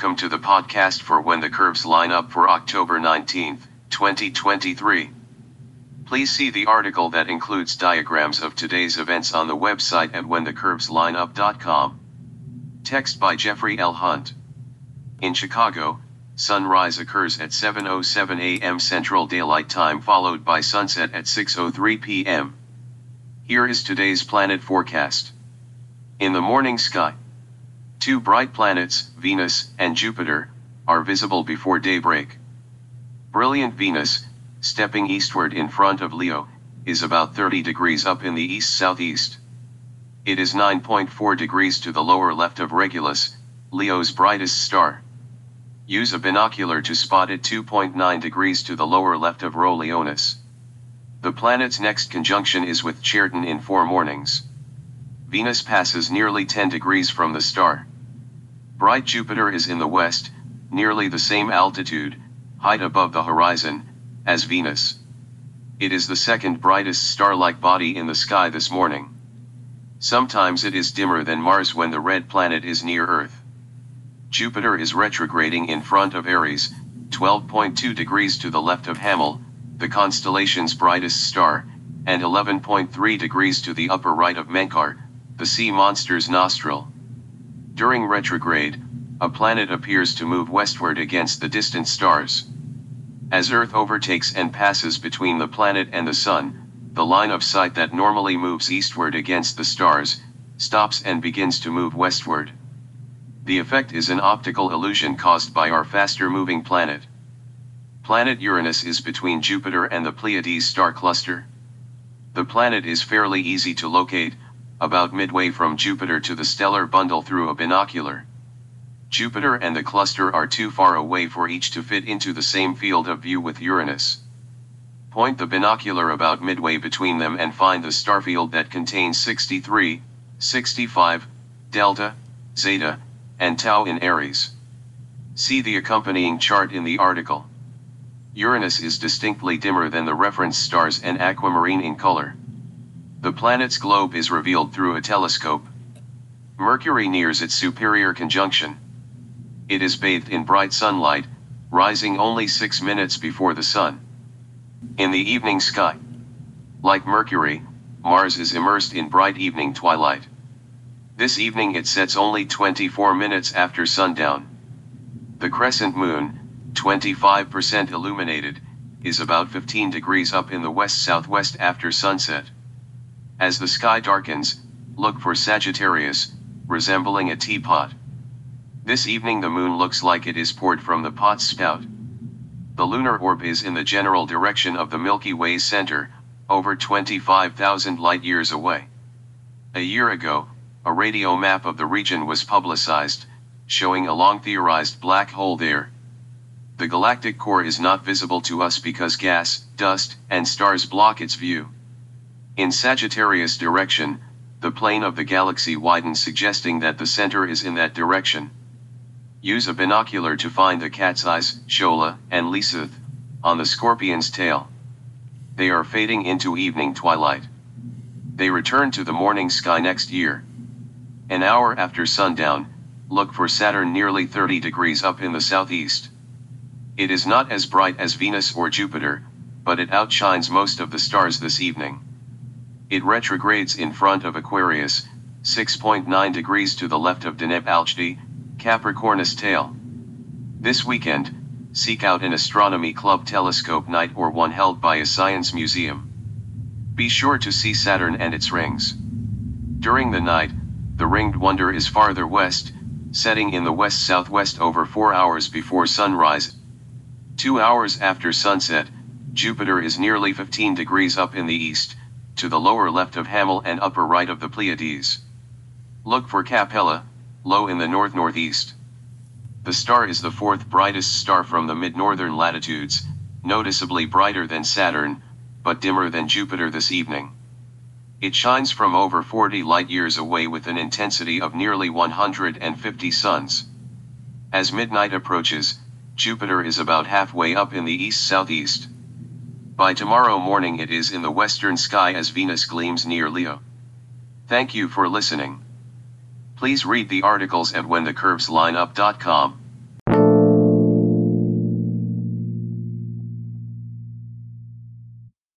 to the podcast for When the Curves Line Up for October 19, 2023. Please see the article that includes diagrams of today's events on the website at whenthecurveslineup.com. Text by Jeffrey L. Hunt. In Chicago, sunrise occurs at 7:07 a.m. Central Daylight Time followed by sunset at 6:03 p.m. Here is today's planet forecast. In the morning sky, Two bright planets, Venus and Jupiter, are visible before daybreak. Brilliant Venus, stepping eastward in front of Leo, is about 30 degrees up in the east-southeast. It is 9.4 degrees to the lower left of Regulus, Leo's brightest star. Use a binocular to spot it 2.9 degrees to the lower left of Rho Leonis. The planet's next conjunction is with Chertan in four mornings. Venus passes nearly 10 degrees from the star. Bright Jupiter is in the west, nearly the same altitude, height above the horizon, as Venus. It is the second brightest star-like body in the sky this morning. Sometimes it is dimmer than Mars when the red planet is near Earth. Jupiter is retrograding in front of Aries, 12.2 degrees to the left of Hamal, the constellation's brightest star, and 11.3 degrees to the upper right of Menkar, the sea monster's nostril. During retrograde, a planet appears to move westward against the distant stars. As Earth overtakes and passes between the planet and the Sun, the line of sight that normally moves eastward against the stars, stops and begins to move westward. The effect is an optical illusion caused by our faster moving planet. Planet Uranus is between Jupiter and the Pleiades star cluster. The planet is fairly easy to locate, about midway from Jupiter to the stellar bundle through a binocular. Jupiter and the cluster are too far away for each to fit into the same field of view with Uranus. Point the binocular about midway between them and find the starfield that contains 63, 65, delta, zeta, and tau in Aries. See the accompanying chart in the article. Uranus is distinctly dimmer than the reference stars and aquamarine in color. The planet's globe is revealed through a telescope. Mercury nears its superior conjunction. It is bathed in bright sunlight, rising only six minutes before the sun. In the evening sky. Like Mercury, Mars is immersed in bright evening twilight. This evening it sets only 24 minutes after sundown. The crescent moon, 25% illuminated, is about 15 degrees up in the west-southwest after sunset. As the sky darkens, look for Sagittarius, resembling a teapot. This evening the moon looks like it is poured from the pot's spout. The lunar orb is in the general direction of the Milky Way's center, over 25,000 light years away. A year ago, a radio map of the region was publicized, showing a long theorized black hole there. The galactic core is not visible to us because gas, dust, and stars block its view. In Sagittarius direction, the plane of the galaxy widens suggesting that the center is in that direction. Use a binocular to find the cat's eyes, Shaula, and Lesath, on the scorpion's tail. They are fading into evening twilight. They return to the morning sky next year. An hour after sundown, look for Saturn nearly 30 degrees up in the southeast. It is not as bright as Venus or Jupiter, but it outshines most of the stars this evening. It retrogrades in front of Aquarius, 6.9 degrees to the left of Deneb Algedi, Capricornus tail. This weekend, seek out an astronomy club telescope night or one held by a science museum. Be sure to see Saturn and its rings. During the night, the ringed wonder is farther west, setting in the west-southwest over 4 hours before sunrise. 2 hours after sunset, Jupiter is nearly 15 degrees up in the east, to the lower left of Hamal and upper right of the Pleiades. Look for Capella, low in the north-northeast. The star is the fourth brightest star from the mid-northern latitudes, noticeably brighter than Saturn, but dimmer than Jupiter this evening. It shines from over 40 light-years away with an intensity of nearly 150 suns. As midnight approaches, Jupiter is about halfway up in the east-southeast. By tomorrow morning it is in the western sky as Venus gleams near Leo. Thank you for listening. Please read the articles at whenthecurveslineup.com.